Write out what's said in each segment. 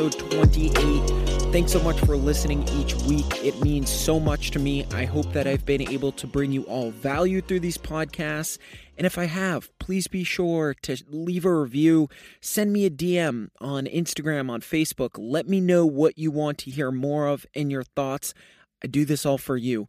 Episode 28. Thanks so much for listening each week. It means so much to me. I hope that I've been able to bring you all value through these podcasts. And if I have, please be sure to leave a review, send me a DM on Instagram, on Facebook. Let me know what you want to hear more of and your thoughts. I do this all for you.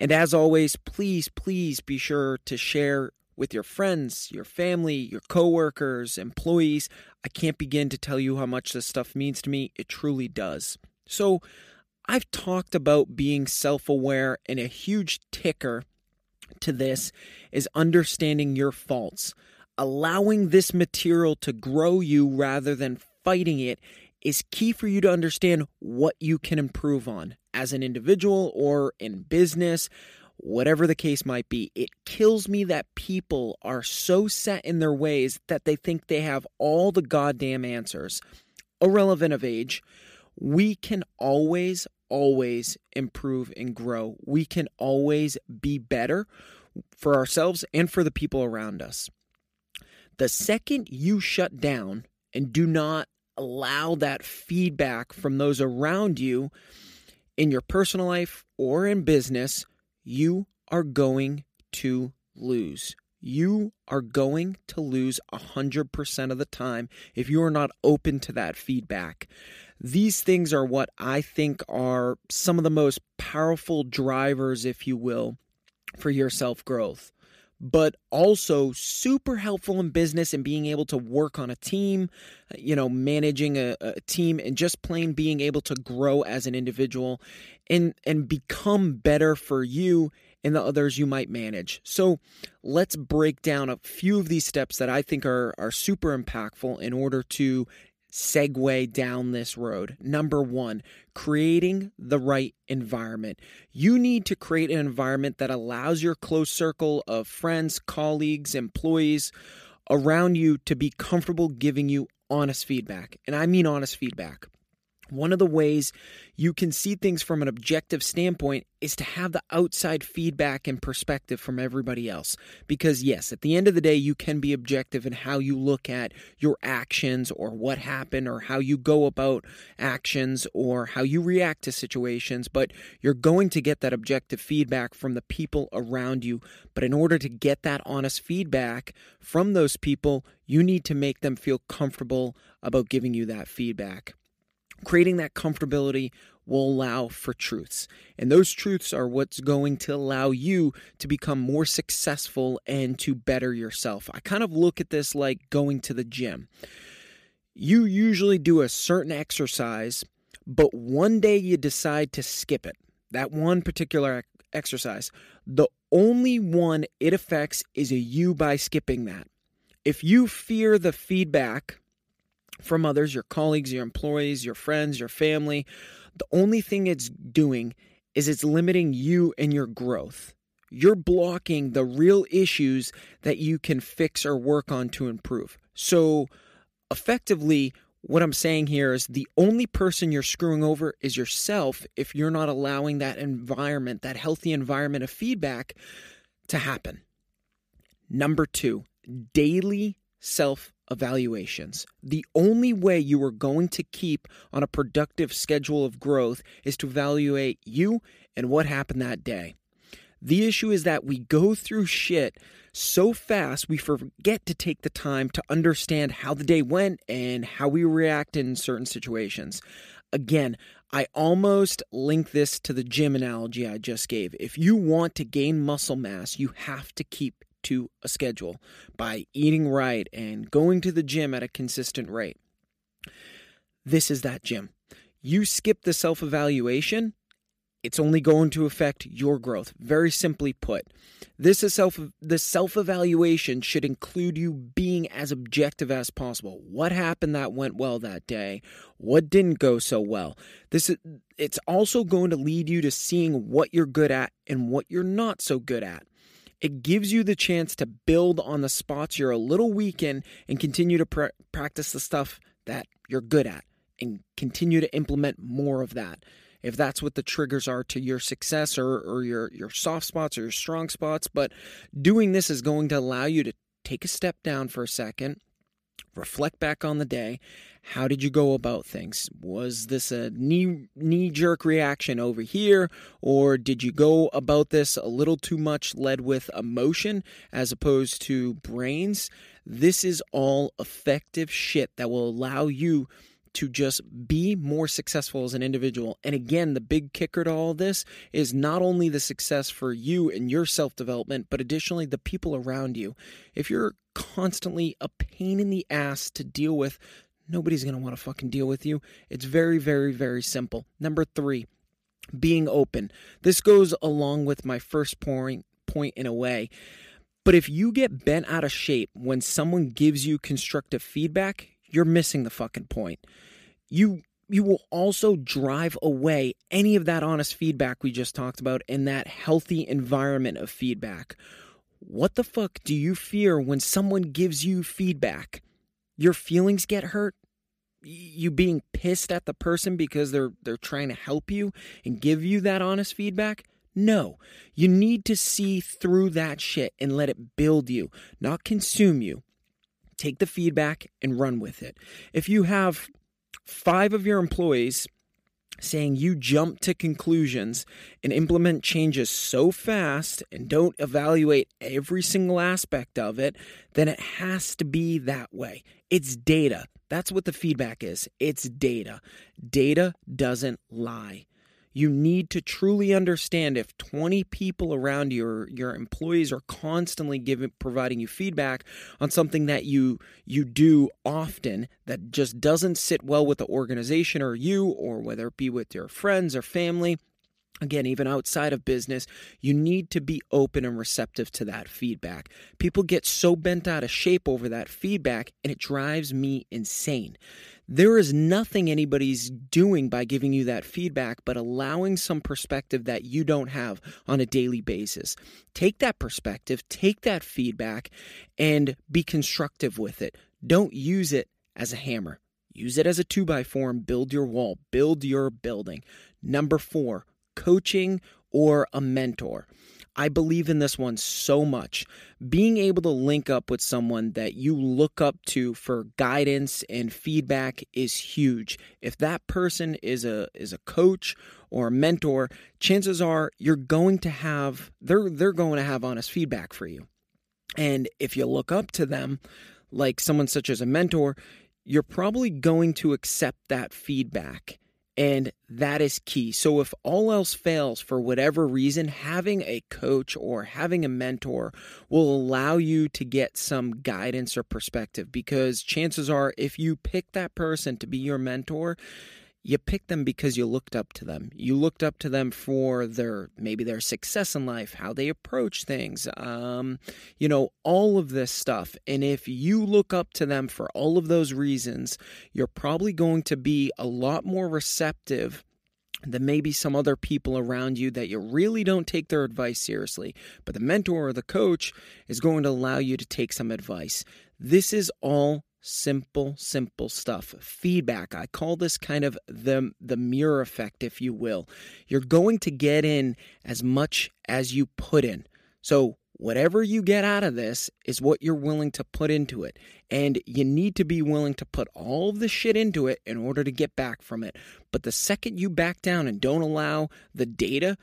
And as always, please, please be sure to share with your friends, your family, your coworkers, employees. I can't begin to tell you how much this stuff means to me. It truly does. So, I've talked about being self aware, and a huge ticker to this is understanding your faults. Allowing this material to grow you rather than fighting it is key for you to understand what you can improve on as an individual or in business whatever the case might be, it kills me that people are so set in their ways that they think they have all the goddamn answers. Irrelevant of age, we can always, always improve and grow. We can always be better for ourselves and for the people around us. The second you shut down and do not allow that feedback from those around you in your personal life or in business, you are going to lose. You are going to lose 100% of the time if you are not open to that feedback. These things are what I think are some of the most powerful drivers, if you will, for your self growth but also super helpful in business and being able to work on a team, uh, you know, managing a, a, team and just plain being able to grow as an individual and and become better for you and the others you might manage. So let's break down a few of these steps that I think are are super impactful in order to segue down this road. Number one, creating the right environment. You need to create an environment that allows your close circle of friends, colleagues, employees around you to be comfortable giving you honest feedback. And I mean honest feedback. One of the ways you can see things from an objective standpoint is to have the outside feedback and perspective from everybody else. Because, yes, at the end of the day, you can be objective in how you look at your actions or what happened or how you go about actions or how you react to situations, but you're going to get that objective feedback from the people around you. But in order to get that honest feedback from those people, you need to make them feel comfortable about giving you that feedback. Creating that comfortability will allow for truths. And those truths are what's going to allow you to become more successful and to better yourself. I kind of look at this like going to the gym. You usually do a certain exercise, but one day you decide to skip it. That one particular exercise. The only one it affects is a you by skipping that. If you fear the feedback from others, your colleagues, your employees, your friends, your family, the only thing it's doing is it's limiting you and your growth. You're blocking the real issues that you can fix or work on to improve. So, effectively, what I'm saying here is the only person you're screwing over is yourself if you're not allowing that environment, that healthy environment of feedback to happen. Number two, daily self evaluations. The only way you are going to keep on a productive schedule of growth is to evaluate you and what happened that day. The issue is that we go through shit so fast we forget to take the time to understand how the day went and how we react in certain situations. Again, I almost link this to the gym analogy I just gave. If you want to gain muscle mass, you have to keep to a schedule by eating right and going to the gym at a consistent rate. This is that gym. You skip the self evaluation, it's only going to affect your growth. Very simply put, this is self the self evaluation should include you being as objective as possible. What happened that went well that day? What didn't go so well? This is it's also going to lead you to seeing what you're good at and what you're not so good at. It gives you the chance to build on the spots you're a little weak in and continue to pr- practice the stuff that you're good at and continue to implement more of that if that's what the triggers are to your success or, or your, your soft spots or your strong spots. But doing this is going to allow you to take a step down for a second, reflect back on the day. How did you go about things? Was this a knee knee jerk reaction over here or did you go about this a little too much led with emotion as opposed to brains? This is all effective shit that will allow you to just be more successful as an individual. And again, the big kicker to all this is not only the success for you and your self development, but additionally the people around you. If you're constantly a pain in the ass to deal with, nobody's going to want to fucking deal with you. It's very, very, very simple. Number three, being open. This goes along with my first point, point in a way. But if you get bent out of shape when someone gives you constructive feedback, you're missing the fucking point. You you will also drive away any of that honest feedback we just talked about in that healthy environment of feedback. What the fuck do you fear when someone gives you feedback? Your feelings get hurt? You being pissed at the person because they're they're trying to help you and give you that honest feedback? No. You need to see through that shit and let it build you, not consume you take the feedback and run with it. If you have five of your employees saying you jump to conclusions and implement changes so fast and don't evaluate every single aspect of it, then it has to be that way. It's data. That's what the feedback is. It's data. Data doesn't lie. You need to truly understand if 20 people around you or your employees are constantly giving providing you feedback on something that you you do often that just doesn't sit well with the organization or you or whether it be with your friends or family Again, even outside of business, you need to be open and receptive to that feedback. People get so bent out of shape over that feedback, and it drives me insane. There is nothing anybody's doing by giving you that feedback but allowing some perspective that you don't have on a daily basis. Take that perspective, take that feedback, and be constructive with it. Don't use it as a hammer. Use it as a two by four and build your wall, build your building. Number four, coaching or a mentor. I believe in this one so much. Being able to link up with someone that you look up to for guidance and feedback is huge. If that person is a is a coach or a mentor, chances are you're going to have they're they're going to have honest feedback for you. And if you look up to them like someone such as a mentor, you're probably going to accept that feedback and that is key. So, if all else fails for whatever reason, having a coach or having a mentor will allow you to get some guidance or perspective because chances are, if you pick that person to be your mentor, you picked them because you looked up to them. You looked up to them for their maybe their success in life, how they approach things, um, you know, all of this stuff. And if you look up to them for all of those reasons, you're probably going to be a lot more receptive than maybe some other people around you that you really don't take their advice seriously. But the mentor or the coach is going to allow you to take some advice. This is all simple simple stuff. Feedback i call this kind of the the mirror effect if you will. You're going to get in as much as you put in. So whatever you get out of this is what you're willing to put into it. And you need to be willing to put all of the shit into it in order to get back from it. But the second you back down and don't allow the data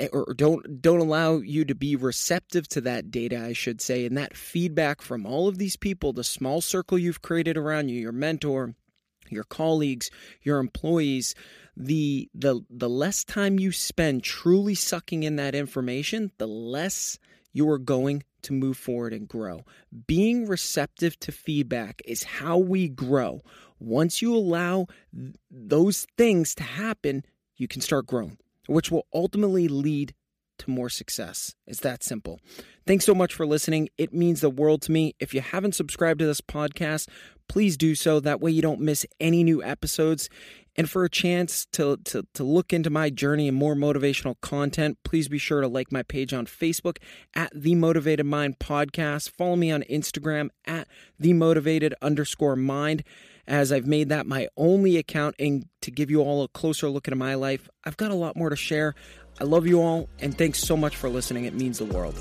Eh, or don't don't allow you to be receptive to that data I should say. And that feedback from all of these people the small circle you've created around you your mentor your colleagues your employees the the the less time you spend truly sucking in that information the less you are going to move forward and grow. Being receptive to feedback is how we grow. Once you allow th- those things to happen you can start growing which will ultimately lead to more success. It's that simple. Thanks so much for listening. It means the world to me. If you haven't subscribed to this podcast, please do so. That way you don't miss any new episodes. And for a chance to, to, to look into my journey and more motivational content, please be sure to like my page on Facebook at The Motivated Mind Podcast. Follow me on Instagram at The Motivated underscore mind as I've made that my only account and to give you all a closer look into my life. I've got a lot more to share. I love you all, and thanks so much for listening. It means the world.